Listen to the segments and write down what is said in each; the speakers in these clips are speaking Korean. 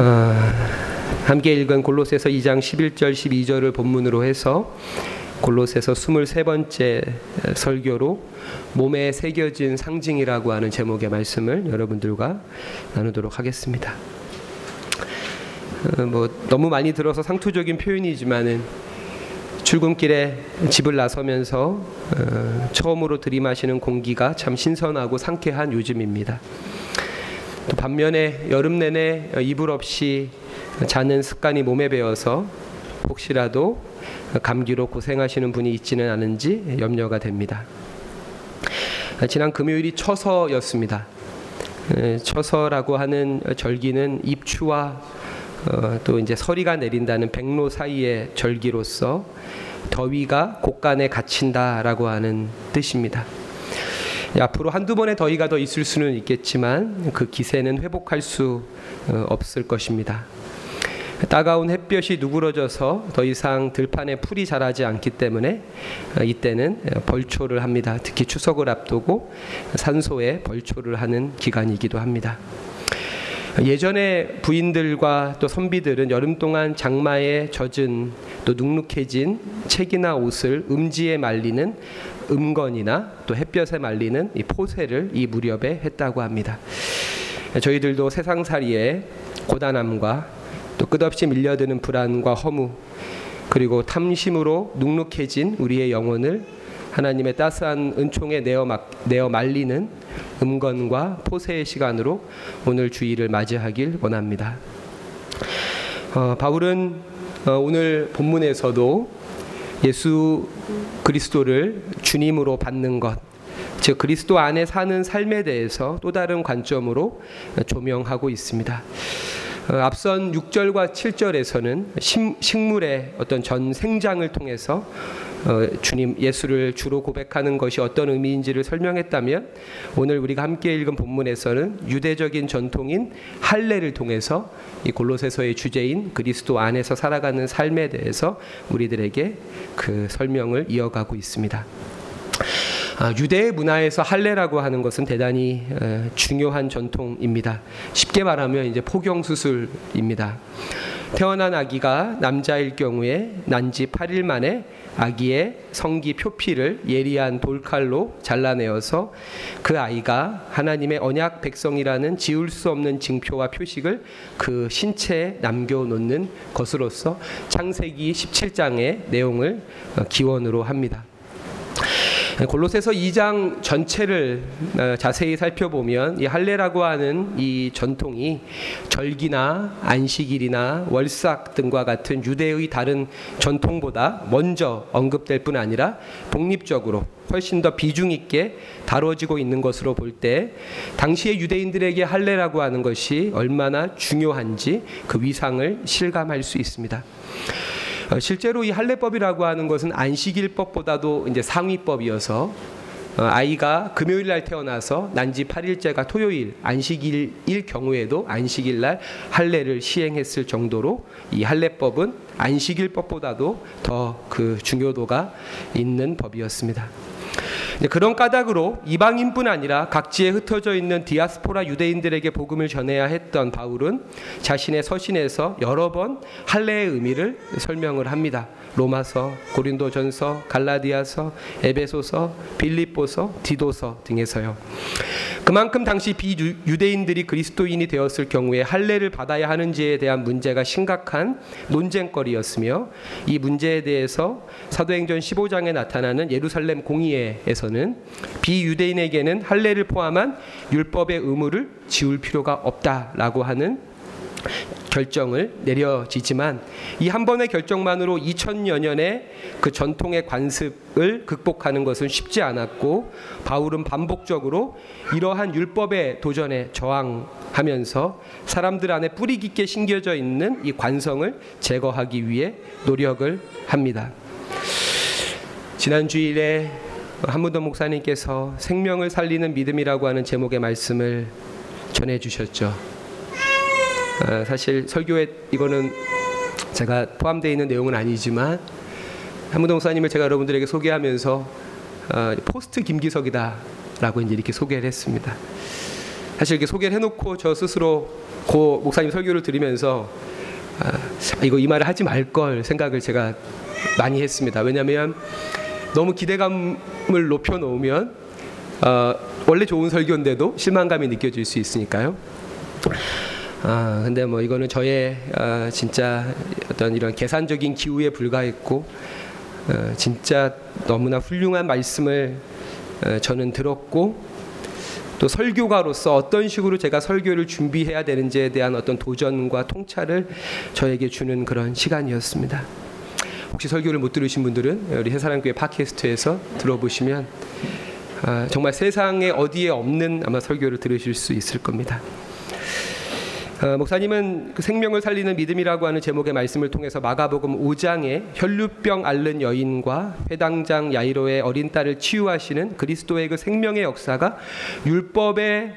어, 함께 읽은 골로새서 2장 11절 12절을 본문으로 해서 골로새서 23번째 설교로 몸에 새겨진 상징이라고 하는 제목의 말씀을 여러분들과 나누도록 하겠습니다. 어, 뭐 너무 많이 들어서 상투적인 표현이지만은 출근길에 집을 나서면서 어, 처음으로 들이마시는 공기가 참 신선하고 상쾌한 요즘입니다. 또 반면에 여름 내내 이불 없이 자는 습관이 몸에 배어서 혹시라도 감기로 고생하시는 분이 있지는 않은지 염려가 됩니다. 지난 금요일이 처서였습니다. 처서라고 하는 절기는 입추와 어, 또 이제 서리가 내린다는 백로 사이의 절기로서 더위가 곳간에 갇힌다라고 하는 뜻입니다. 앞으로 한두 번의 더위가 더 있을 수는 있겠지만 그 기세는 회복할 수 어, 없을 것입니다. 따가운 햇볕이 누그러져서 더 이상 들판에 풀이 자라지 않기 때문에 어, 이때는 벌초를 합니다. 특히 추석을 앞두고 산소에 벌초를 하는 기간이기도 합니다. 예전에 부인들과 또 선비들은 여름 동안 장마에 젖은 또 눅눅해진 책이나 옷을 음지에 말리는 음건이나 또 햇볕에 말리는 이 포세를 이 무렵에 했다고 합니다. 저희들도 세상살이에 고단함과 또 끝없이 밀려드는 불안과 허무 그리고 탐심으로 눅눅해진 우리의 영혼을 하나님의 따스한 은총에 내어, 막, 내어 말리는 음건과 포세의 시간으로 오늘 주일을 맞이하길 원합니다. 어, 바울은 어, 오늘 본문에서도 예수 그리스도를 주님으로 받는 것, 즉 그리스도 안에 사는 삶에 대해서 또 다른 관점으로 조명하고 있습니다. 어, 앞선 6절과 7절에서는 식물의 어떤 전 생장을 통해서 어, 주님 예수를 주로 고백하는 것이 어떤 의미인지를 설명했다면 오늘 우리가 함께 읽은 본문에서는 유대적인 전통인 할례를 통해서 이 골로새서의 주제인 그리스도 안에서 살아가는 삶에 대해서 우리들에게 그 설명을 이어가고 있습니다. 아, 유대의 문화에서 할례라고 하는 것은 대단히 에, 중요한 전통입니다. 쉽게 말하면 이제 포경 수술입니다. 태어난 아기가 남자일 경우에 난지 8일 만에 아기의 성기 표피를 예리한 돌칼로 잘라내어서 그 아이가 하나님의 언약 백성이라는 지울 수 없는 징표와 표식을 그 신체에 남겨놓는 것으로서 창세기 17장의 내용을 어, 기원으로 합니다. 골로새서 2장 전체를 어, 자세히 살펴보면 이 할례라고 하는 이 전통이 절기나 안식일이나 월삭 등과 같은 유대의 다른 전통보다 먼저 언급될 뿐 아니라 독립적으로 훨씬 더 비중 있게 다뤄지고 있는 것으로 볼 때 당시의 유대인들에게 할례라고 하는 것이 얼마나 중요한지 그 위상을 실감할 수 있습니다. 어, 실제로 이 할례법이라고 하는 것은 안식일법보다도 이제 상위법이어서 어, 아이가 금요일 날 태어나서 난지 8일째가 토요일 안식일일 경우에도 안식일 날 할례를 시행했을 정도로 이 할례법은 안식일법보다도 더 그 중요도가 있는 법이었습니다. 그런 까닭으로 이방인뿐 아니라 각지에 흩어져 있는 디아스포라 유대인들에게 복음을 전해야 했던 바울은 자신의 서신에서 여러 번 할례의 의미를 설명을 합니다. 로마서, 고린도전서, 갈라디아서, 에베소서, 빌립보서, 디도서 등에서요. 그만큼 당시 비유대인들이 그리스도인이 되었을 경우에 할례를 받아야 하는지에 대한 문제가 심각한 논쟁거리였으며 이 문제에 대해서 사도행전 15장에 나타나는 예루살렘 공의회에서는 비유대인에게는 할례를 포함한 율법의 의무를 지울 필요가 없다라고 하는 결정을 내려지지만 이 한 번의 결정만으로 2000여 년의 그 전통의 관습을 극복하는 것은 쉽지 않았고 바울은 반복적으로 이러한 율법의 도전에 저항하면서 사람들 안에 뿌리 깊게 심겨져 있는 이 관성을 제거하기 위해 노력을 합니다. 지난 주일에 한무더 목사님께서 생명을 살리는 믿음이라고 하는 제목의 말씀을 전해 주셨죠. 어, 사실 설교에 이거는 제가 포함되어 있는 내용은 아니지만 한무동 목사님을 제가 여러분들에게 소개하면서 어, 포스트 김기석이다라고 이제 이렇게 소개를 했습니다. 사실 이렇게 소개를 해놓고 저 스스로 고 목사님 설교를 들으면서 아, 이거 이 말을 하지 말 걸 생각을 제가 많이 했습니다. 왜냐하면 너무 기대감을 높여 놓으면 어, 원래 좋은 설교인데도 실망감이 느껴질 수 있으니까요. 아 근데 뭐 이거는 저의 아, 진짜 어떤 이런 계산적인 기우에 불과했고 어, 진짜 너무나 훌륭한 말씀을 어, 저는 들었고 또 설교가로서 어떤 식으로 제가 설교를 준비해야 되는지에 대한 어떤 도전과 통찰을 저에게 주는 그런 시간이었습니다. 혹시 설교를 못 들으신 분들은 우리 해사랑교회 팟캐스트에서 들어보시면 아, 정말 세상에 어디에 없는 아마 설교를 들으실 수 있을 겁니다. 어, 목사님은 그 생명을 살리는 믿음이라고 하는 제목의 말씀을 통해서 마가복음 5장에 혈루병 앓는 여인과 회당장 야이로의 어린 딸을 치유하시는 그리스도의 그 생명의 역사가 율법의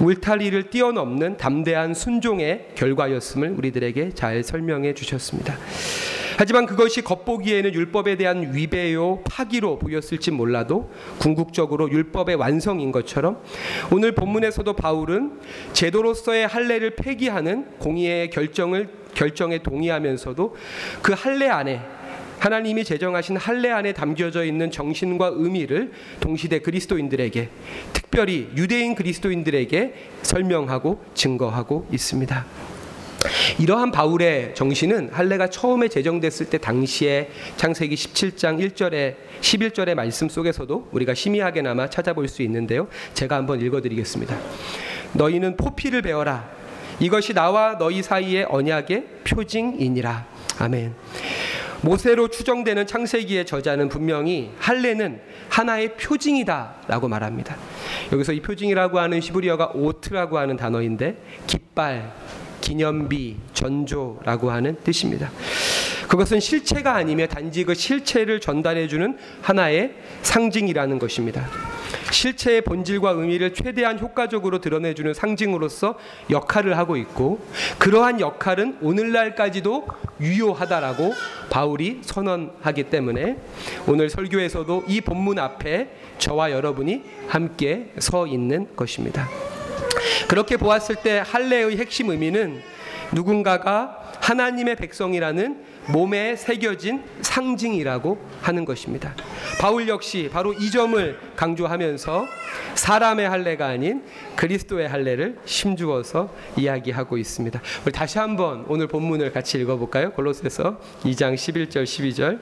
울타리를 뛰어넘는 담대한 순종의 결과였음을 우리들에게 잘 설명해 주셨습니다. 하지만 그것이 겉보기에는 율법에 대한 위배요 파기로 보였을지 몰라도 궁극적으로 율법의 완성인 것처럼 오늘 본문에서도 바울은 제도로서의 할례를 폐기하는 공의의 결정을 결정에 동의하면서도 그 할례 안에 하나님이 제정하신 할례 안에 담겨져 있는 정신과 의미를 동시대 그리스도인들에게 특별히 유대인 그리스도인들에게 설명하고 증거하고 있습니다. 이러한 바울의 정신은 할례가 처음에 제정됐을 때 당시에 창세기 17장 1절에 11절의 말씀 속에서도 우리가 희미하게나마 찾아볼 수 있는데요. 제가 한번 읽어드리겠습니다. 너희는 포피를 배워라. 이것이 나와 너희 사이의 언약의 표징이니라. 아멘. 모세로 추정되는 창세기의 저자는 분명히 할례는 하나의 표징이다라고 말합니다. 여기서 이 표징이라고 하는 시브리어가 오트라고 하는 단어인데 깃발, 기념비, 전조라고 하는 뜻입니다. 그것은 실체가 아니며 단지 그 실체를 전달해주는 하나의 상징이라는 것입니다. 실체의 본질과 의미를 최대한 효과적으로 드러내주는 상징으로서 역할을 하고 있고 그러한 역할은 오늘날까지도 유효하다라고 바울이 선언하기 때문에 오늘 설교에서도 이 본문 앞에 저와 여러분이 함께 서 있는 것입니다. 그렇게 보았을 때 할례의 핵심 의미는 누군가가 하나님의 백성이라는 몸에 새겨진 상징이라고 하는 것입니다. 바울 역시 바로 이 점을 강조하면서 사람의 할례가 아닌 그리스도의 할례를 심주어서 이야기하고 있습니다. 우리 다시 한번 오늘 본문을 같이 읽어볼까요? 골로새서 2장 11절 12절.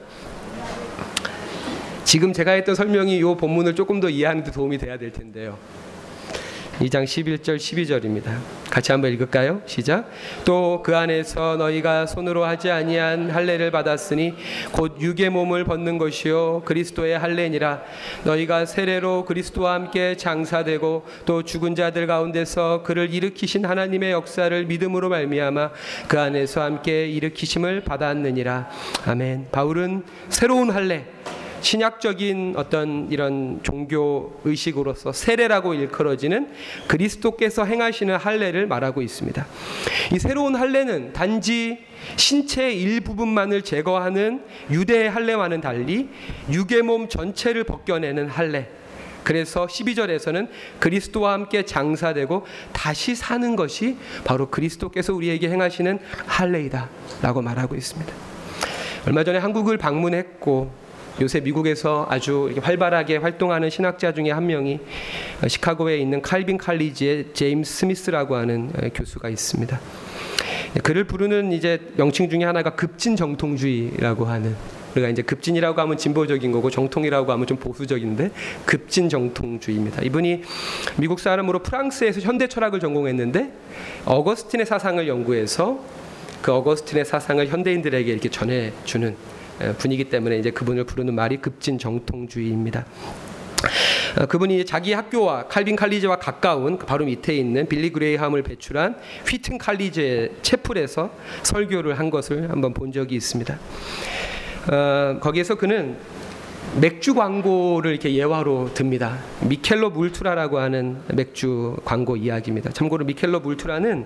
지금 제가 했던 설명이 이 본문을 조금 더 이해하는 데 도움이 돼야 될 텐데요. 2장 11절 12절입니다. 같이 한번 읽을까요? 시작. 또 그 안에서 너희가 손으로 하지 아니한 할례를 받았으니 곧 육의 몸을 벗는 것이요 그리스도의 할례니라. 너희가 세례로 그리스도와 함께 장사되고 또 죽은 자들 가운데서 그를 일으키신 하나님의 역사를 믿음으로 말미암아 그 안에서 함께 일으키심을 받았느니라. 아멘. 바울은 새로운 할례 신약적인 어떤 이런 종교 의식으로서 세례라고 일컬어지는 그리스도께서 행하시는 할례를 말하고 있습니다. 이 새로운 할례는 단지 신체의 일부분만을 제거하는 유대의 할례와는 달리 육의 몸 전체를 벗겨내는 할례. 그래서 12절에서는 그리스도와 함께 장사되고 다시 사는 것이 바로 그리스도께서 우리에게 행하시는 할례이다라고 말하고 있습니다. 얼마 전에 한국을 방문했고 요새 미국에서 아주 활발하게 활동하는 신학자 중에 한 명이 시카고에 있는 칼빈 칼리지의 제임스 스미스라고 하는 교수가 있습니다. 그를 부르는 이제 명칭 중에 하나가 급진 정통주의라고 하는 우리가 이제 급진이라고 하면 진보적인 거고 정통이라고 하면 좀 보수적인데 급진 정통주의입니다. 이분이 미국 사람으로 프랑스에서 현대 철학을 전공했는데 어거스틴의 사상을 연구해서 그 어거스틴의 사상을 현대인들에게 이렇게 전해 주는 분위기 때문에 이제 그분을 부르는 말이 급진 정통주의입니다. 어, 그분이 자기 학교와 칼빈 칼리지와 가까운 그 바로 밑에 있는 빌리 그레이함을 배출한 휘튼 칼리지의 채플에서 설교를 한 것을 한번 본 적이 있습니다. 어, 거기에서 그는 맥주 광고를 이렇게 예화로 듭니다. 미켈로 물투라라고 하는 맥주 광고 이야기입니다. 참고로 미켈로 물투라는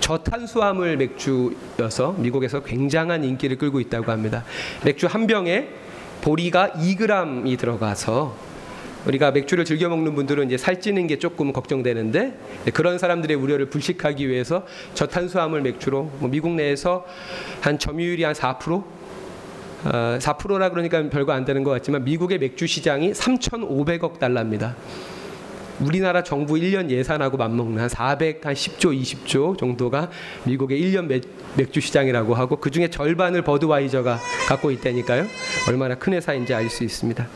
저탄수화물 맥주여서 미국에서 굉장한 인기를 끌고 있다고 합니다. 맥주 한 병에 보리가 2g이 들어가서 우리가 맥주를 즐겨 먹는 분들은 이제 살찌는 게 조금 걱정되는데 그런 사람들의 우려를 불식하기 위해서 저탄수화물 맥주로 뭐 미국 내에서 한 점유율이 한 4%, 어, 4%라 그러니까 별거 안 되는 것 같지만 미국의 맥주 시장이 3,500억 달러입니다. 우리나라 정부 1년 예산하고 맞먹는 한 400, 한 10조, 20조 정도가 미국의 1년 맥, 맥주 시장이라고 하고 그 중에 절반을 버드와이저가 갖고 있다니까요. 얼마나 큰 회사인지 알 수 있습니다.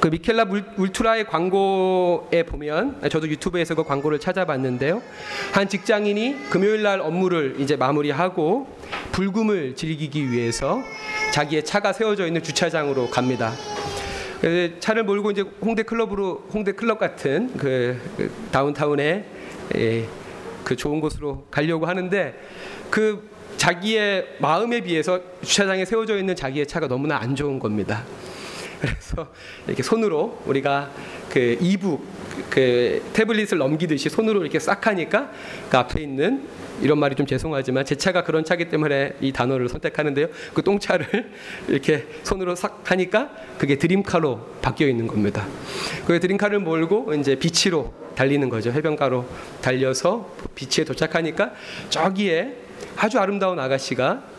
그 미켈라 울트라의 광고에 보면 저도 유튜브에서 그 광고를 찾아봤는데요. 한 직장인이 금요일 날 업무를 이제 마무리하고 불금을 즐기기 위해서 자기의 차가 세워져 있는 주차장으로 갑니다. 차를 몰고 이제 홍대 클럽으로 홍대 클럽 같은 그, 그 다운타운에 예, 그 좋은 곳으로 가려고 하는데 그 자기의 마음에 비해서 주차장에 세워져 있는 자기의 차가 너무나 안 좋은 겁니다. 그래서 이렇게 손으로 우리가 그 이북 그 태블릿을 넘기듯이 손으로 이렇게 싹 하니까 그 앞에 있는 이런 말이 좀 죄송하지만 제 차가 그런 차기 때문에 이 단어를 선택하는데요. 그 똥차를 이렇게 손으로 싹 하니까 그게 드림카로 바뀌어 있는 겁니다. 그 드림카를 몰고 이제 비치로 달리는 거죠. 해변가로 달려서 비치에 도착하니까 저기에 아주 아름다운 아가씨가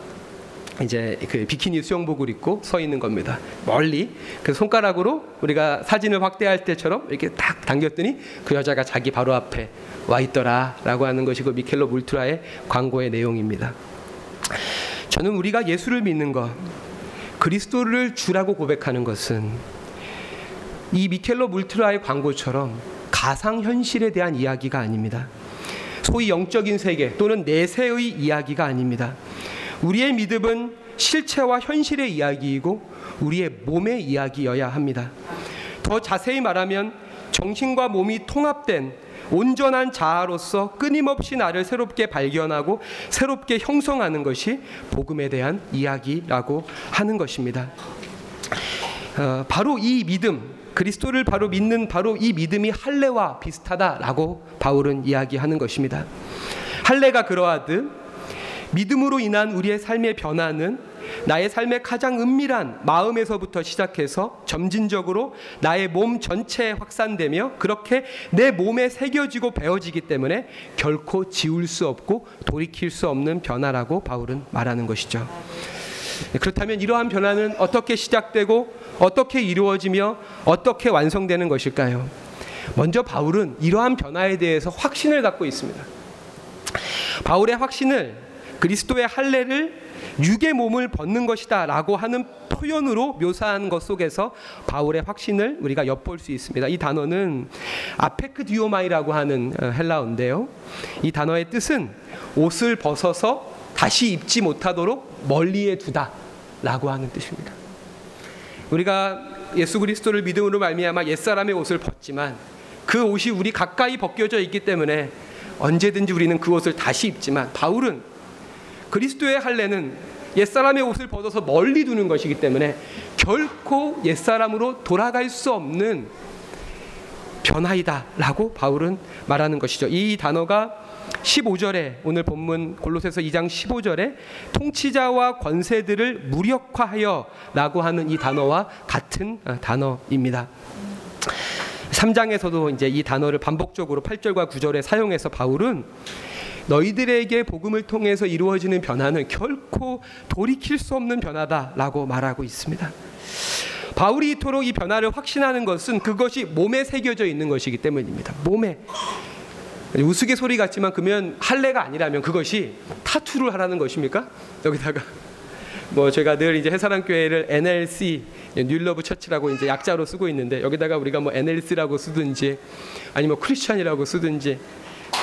이제 그 비키니 수영복을 입고 서 있는 겁니다. 멀리 그 손가락으로 우리가 사진을 확대할 때처럼 이렇게 딱 당겼더니 그 여자가 자기 바로 앞에 와 있더라라고 하는 것이 그 미켈로 울트라의 광고의 내용입니다. 저는 우리가 예수를 믿는 것, 그리스도를 주라고 고백하는 것은 이 미켈로 울트라의 광고처럼 가상 현실에 대한 이야기가 아닙니다. 소위 영적인 세계 또는 내세의 이야기가 아닙니다. 우리의 믿음은 실체와 현실의 이야기이고 우리의 몸의 이야기여야 합니다. 더 자세히 말하면 정신과 몸이 통합된 온전한 자아로서 끊임없이 나를 새롭게 발견하고 새롭게 형성하는 것이 복음에 대한 이야기라고 하는 것입니다. 어, 바로 이 믿음, 그리스도를 바로 믿는 바로 이 믿음이 할례와 비슷하다라고 바울은 이야기하는 것입니다. 할례가 그러하듯 믿음으로 인한 우리의 삶의 변화는 나의 삶의 가장 은밀한 마음에서부터 시작해서 점진적으로 나의 몸 전체에 확산되며 그렇게 내 몸에 새겨지고 배어지기 때문에 결코 지울 수 없고 돌이킬 수 없는 변화라고 바울은 말하는 것이죠. 그렇다면 이러한 변화는 어떻게 시작되고 어떻게 이루어지며 어떻게 완성되는 것일까요? 먼저 바울은 이러한 변화에 대해서 확신을 갖고 있습니다. 바울의 확신을 그리스도의 할례를 육의 몸을 벗는 것이다라고 하는 표현으로 묘사한 것 속에서 바울의 확신을 우리가 엿볼 수 있습니다. 이 단어는 아페크디오마이라고 하는 어, 헬라어인데요. 이 단어의 뜻은 옷을 벗어서 다시 입지 못하도록 멀리에 두다라고 하는 뜻입니다. 우리가 예수 그리스도를 믿음으로 말미암아 옛사람의 옷을 벗지만 그 옷이 우리 가까이 벗겨져 있기 때문에 언제든지 우리는 그 옷을 다시 입지만 바울은 그리스도의 할례는 옛사람의 옷을 벗어서 멀리 두는 것이기 때문에 결코 옛사람으로 돌아갈 수 없는 변화이다라고 바울은 말하는 것이죠. 이 단어가 15절에 오늘 본문 골로새서 2장 15절에 통치자와 권세들을 무력화하여라고 하는 이 단어와 같은 어, 단어입니다. 3장에서도 이제 이 단어를 반복적으로 8절과 9절에 사용해서 바울은 너희들에게 복음을 통해서 이루어지는 변화는 결코 돌이킬 수 없는 변화다라고 말하고 있습니다. 바울이 이토록 이 변화를 확신하는 것은 그것이 몸에 새겨져 있는 것이기 때문입니다. 몸에 우스갯소리 같지만 그러면 할례가 아니라면 그것이 타투를 하라는 것입니까? 여기다가 뭐 제가 늘 이제 해사랑 교회를 NLC New Love Church라고 이제 약자로 쓰고 있는데 여기다가 우리가 뭐 NLC라고 쓰든지 아니면 크리스천이라고 쓰든지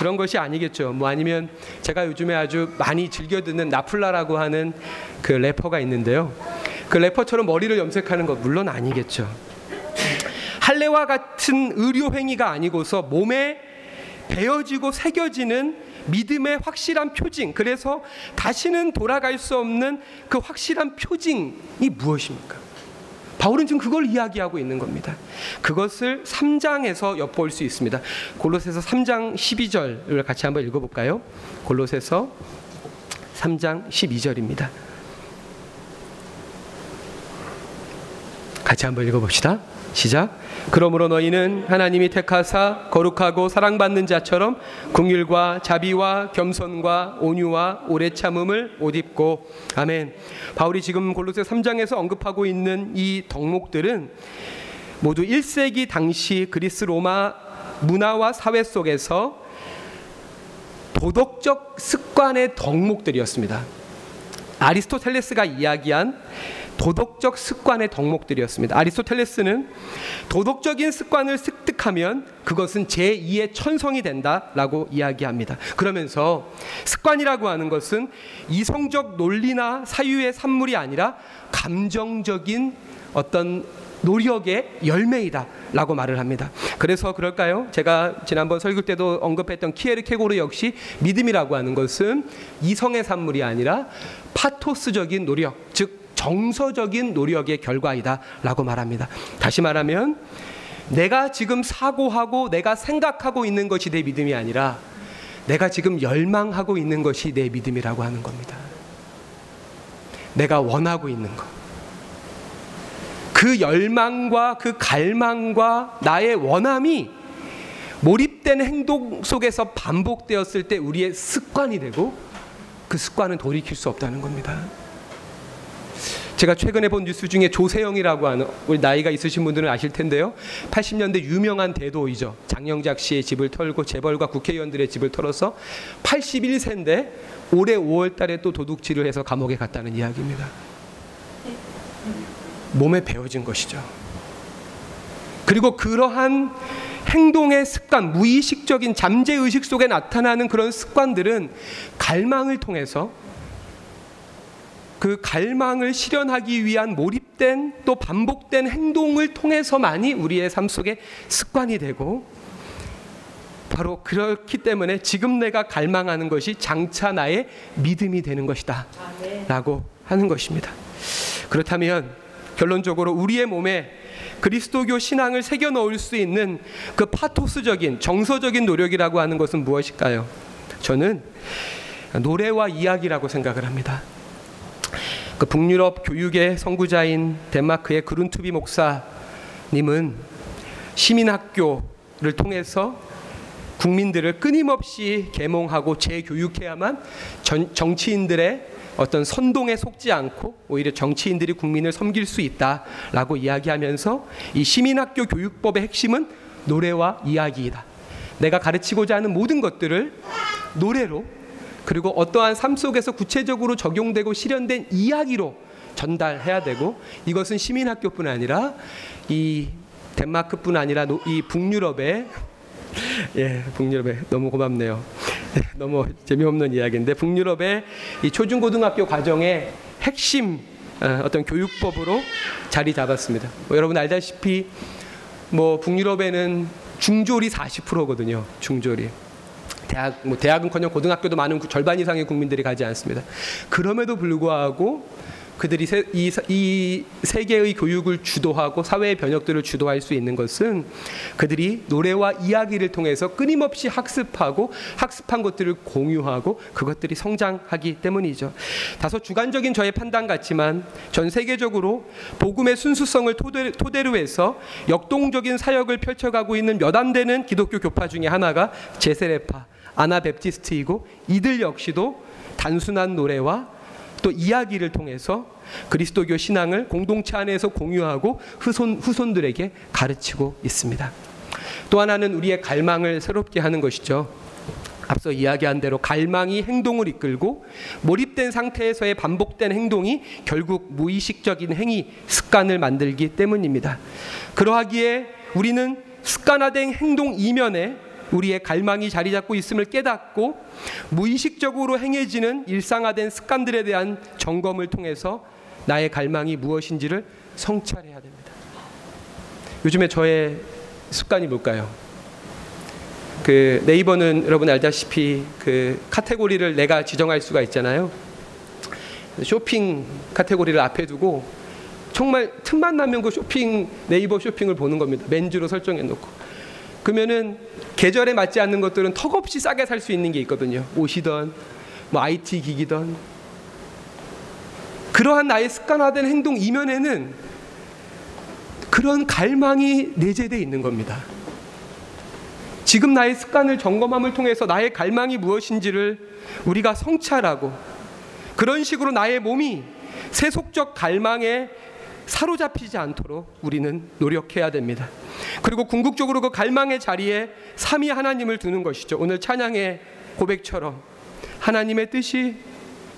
그런 것이 아니겠죠. 뭐 아니면 제가 요즘에 아주 많이 즐겨 듣는 나플라라고 하는 그 래퍼가 있는데요. 그 래퍼처럼 머리를 염색하는 것 물론 아니겠죠. 할례와 같은 의료 행위가 아니고서 몸에 베어지고 새겨지는 믿음의 확실한 표징. 그래서 다시는 돌아갈 수 없는 그 확실한 표징이 무엇입니까? 바울은 지금 그걸 이야기하고 있는 겁니다. 그것을 3장에서 엿볼 수 있습니다. 골로새서 3장 12절을 같이 한번 읽어 볼까요? 골로새서 3장 12절입니다. 같이 한번 읽어 봅시다. 시작. 그러므로 너희는 하나님이 택하사 거룩하고 사랑받는 자처럼 궁율과 자비와 겸손과 온유와 오래 참음을 옷 입고 아멘. 바울이 지금 골로새 3장에서 언급하고 있는 이 덕목들은 모두 1세기 당시 그리스 로마 문화와 사회 속에서 도덕적 습관의 덕목들이었습니다. 아리스토텔레스가 이야기한 도덕적 습관의 덕목들이었습니다. 아리스토텔레스는 도덕적인 습관을 습득하면 그것은 제2의 천성이 된다라고 이야기합니다. 그러면서 습관이라고 하는 것은 이성적 논리나 사유의 산물이 아니라 감정적인 어떤 노력의 열매이다라고 말을 합니다. 그래서 그럴까요? 제가 지난번 설교 때도 언급했던 키에르케고르 역시 믿음이라고 하는 것은 이성의 산물이 아니라 파토스적인 노력, 즉 정서적인 노력의 결과이다라고 말합니다. 다시 말하면 내가 지금 사고하고 내가 생각하고 있는 것이 내 믿음이 아니라 내가 지금 열망하고 있는 것이 내 믿음이라고 하는 겁니다. 내가 원하고 있는 것. 그 열망과 그 갈망과 나의 원함이 몰입된 행동 속에서 반복되었을 때 우리의 습관이 되고 그 습관은 돌이킬 수 없다는 겁니다. 제가 최근에 본 뉴스 중에 조세영이라고 하는 우리 나이가 있으신 분들은 아실 텐데요. 80년대 유명한 대도이죠. 장영작 씨의 집을 털고 재벌과 국회의원들의 집을 털어서 81세인데 올해 5월 달에 또 도둑질을 해서 감옥에 갔다는 이야기입니다. 몸에 배워진 것이죠. 그리고 그러한 행동의 습관, 무의식적인 잠재 의식 속에 나타나는 그런 습관들은 갈망을 통해서 그 갈망을 실현하기 위한 몰입된 또 반복된 행동을 통해서만이 우리의 삶 속에 습관이 되고 바로 그렇기 때문에 지금 내가 갈망하는 것이 장차 나의 믿음이 되는 것이다. 라고 하는 것입니다. 그렇다면 결론적으로 우리의 몸에 그리스도교 신앙을 새겨 넣을 수 있는 그 파토스적인 정서적인 노력이라고 하는 것은 무엇일까요? 저는 노래와 이야기라고 생각을 합니다. 그 북유럽 교육의 선구자인 덴마크의 그룬투비 목사님은 시민학교를 통해서 국민들을 끊임없이 계몽하고 재교육해야만 전, 정치인들의 어떤 선동에 속지 않고 오히려 정치인들이 국민을 섬길 수 있다라고 이야기하면서 이 시민학교 교육법의 핵심은 노래와 이야기이다. 내가 가르치고자 하는 모든 것들을 노래로 그리고 어떠한 삶 속에서 구체적으로 적용되고 실현된 이야기로 전달해야 되고 이것은 시민학교뿐 아니라 이 덴마크뿐 아니라 이 북유럽의 예, 북유럽에 너무 고맙네요. 너무 재미없는 이야기인데 북유럽의 이 초중고등학교 과정의 핵심 어, 어떤 교육법으로 자리 잡았습니다. 뭐 여러분 알다시피 뭐 북유럽에는 중졸이 40%거든요. 중졸이. 대학 뭐 대학은커녕 고등학교도 많은 절반 이상의 국민들이 가지 않습니다. 그럼에도 불구하고 그들이 세, 이, 이 세계의 교육을 주도하고 사회의 변혁들을 주도할 수 있는 것은 그들이 노래와 이야기를 통해서 끊임없이 학습하고 학습한 것들을 공유하고 그것들이 성장하기 때문이죠. 다소 주관적인 저의 판단 같지만 전 세계적으로 복음의 순수성을 토대, 로 해서 역동적인 사역을 펼쳐가고 있는 몇 안 되는 기독교 교파 중에 하나가 제세레파 아나베프티스트이고 이들 역시도 단순한 노래와 또 이야기를 통해서 그리스도교 신앙을 공동체 안에서 공유하고 후손, 후손들에게 가르치고 있습니다. 또 하나는 우리의 갈망을 새롭게 하는 것이죠. 앞서 이야기한 대로 갈망이 행동을 이끌고 몰입된 상태에서의 반복된 행동이 결국 무의식적인 행위, 습관을 만들기 때문입니다. 그러하기에 우리는 습관화된 행동 이면에 우리의 갈망이 자리 잡고 있음을 깨닫고 무의식적으로 행해지는 일상화된 습관들에 대한 점검을 통해서 나의 갈망이 무엇인지를 성찰해야 됩니다. 요즘에 저의 습관이 뭘까요? 그 네이버는 여러분 알다시피 그 카테고리를 내가 지정할 수가 있잖아요. 쇼핑 카테고리를 앞에 두고 정말 틈만 나면 그 쇼핑 네이버 쇼핑을 보는 겁니다. 맨주로 설정해 놓고. 그러면은 계절에 맞지 않는 것들은 턱없이 싸게 살 수 있는 게 있거든요. 옷이던 뭐 IT 기기던 그러한 나의 습관화된 행동 이면에는 그런 갈망이 내재되어 있는 겁니다. 지금 나의 습관을 점검함을 통해서 나의 갈망이 무엇인지를 우리가 성찰하고 그런 식으로 나의 몸이 세속적 갈망에 사로잡히지 않도록 우리는 노력해야 됩니다. 그리고 궁극적으로 그 갈망의 자리에 삼위 하나님을 두는 것이죠. 오늘 찬양의 고백처럼 하나님의 뜻이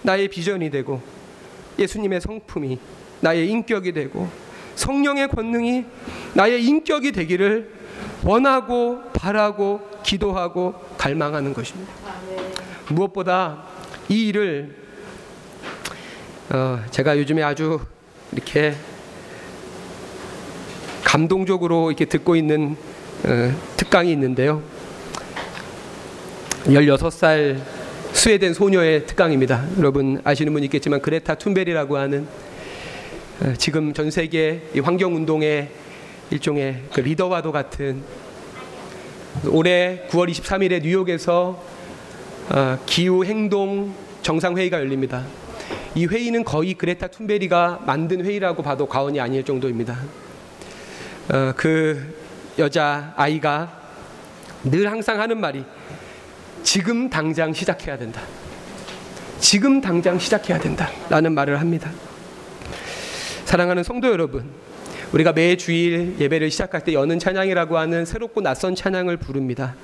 나의 비전이 되고 예수님의 성품이 나의 인격이 되고 성령의 권능이 나의 인격이 되기를 원하고 바라고 기도하고 갈망하는 것입니다. 무엇보다 이 일을 어, 제가 요즘에 아주 이렇게 감동적으로 이렇게 듣고 있는 어, 특강이 있는데요. 16살 스웨덴 소녀의 특강입니다. 여러분 아시는 분 있겠지만 그레타 툰베리라고 하는 어, 지금 전 세계 이 환경 운동의 일종의 그 리더와도 같은 올해 9월 23일에 뉴욕에서 어, 기후 행동 정상 회의가 열립니다. 이 회의는 거의 그레타 툰베리가 만든 회의라고 봐도 과언이 아닐 정도입니다. 어, 그 여자 아이가 늘 항상 하는 말이 지금 당장 시작해야 된다. 지금 당장 시작해야 된다 라는 말을 합니다. 사랑하는 성도 여러분, 우리가 매 주일 예배를 시작할 때 여는 찬양이라고 하는 새롭고 낯선 찬양을 부릅니다.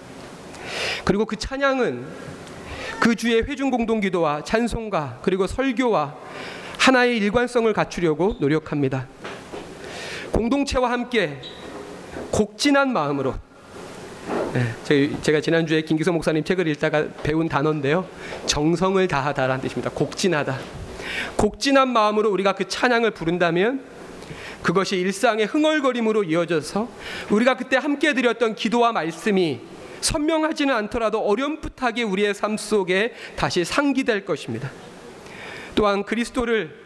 그리고 그 찬양은 그 주의 회중 공동 기도와 찬송가 그리고 설교와 하나의 일관성을 갖추려고 노력합니다. 공동체와 함께 곡진한 마음으로 네, 제가 지난주에 김기성 목사님 책을 읽다가 배운 단어인데요. 정성을 다하다라는 뜻입니다. 곡진하다. 곡진한 마음으로 우리가 그 찬양을 부른다면 그것이 일상의 흥얼거림으로 이어져서 우리가 그때 함께 드렸던 기도와 말씀이 선명하지는 않더라도 어렴풋하게 우리의 삶 속에 다시 상기될 것입니다. 또한 그리스도를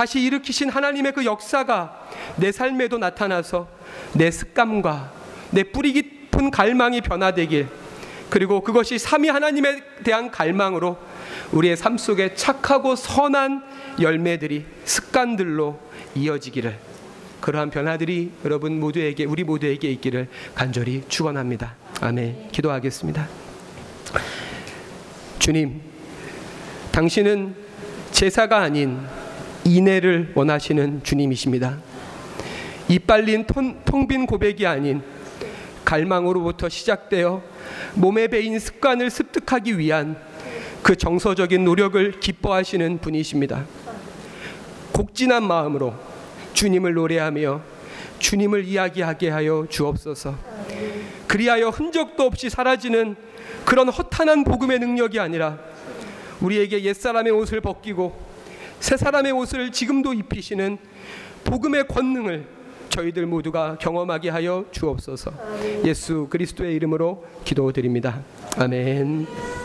다시 일으키신 하나님의 그 역사가 내 삶에도 나타나서 내 습관과 내 뿌리 깊은 갈망이 변화되길 그리고 그것이 삼위 하나님에 대한 갈망으로 우리의 삶 속에 착하고 선한 열매들이 습관들로 이어지기를 그러한 변화들이 여러분 모두에게 우리 모두에게 있기를 간절히 축원합니다. 아멘. 기도하겠습니다. 주님, 당신은 제사가 아닌 인애를 원하시는 주님이십니다. 이빨린 텅빈 고백이 아닌 갈망으로부터 시작되어 몸에 배인 습관을 습득하기 위한 그 정서적인 노력을 기뻐하시는 분이십니다. 곡진한 마음으로 주님을 노래하며 주님을 이야기하게 하여 주옵소서. 그리하여 흔적도 없이 사라지는 그런 허탄한 복음의 능력이 아니라 우리에게 옛사람의 옷을 벗기고 새 사람의 옷을 지금도 입히시는 복음의 권능을 저희들 모두가 경험하게 하여 주옵소서. 예수 그리스도의 이름으로 기도드립니다. 아멘.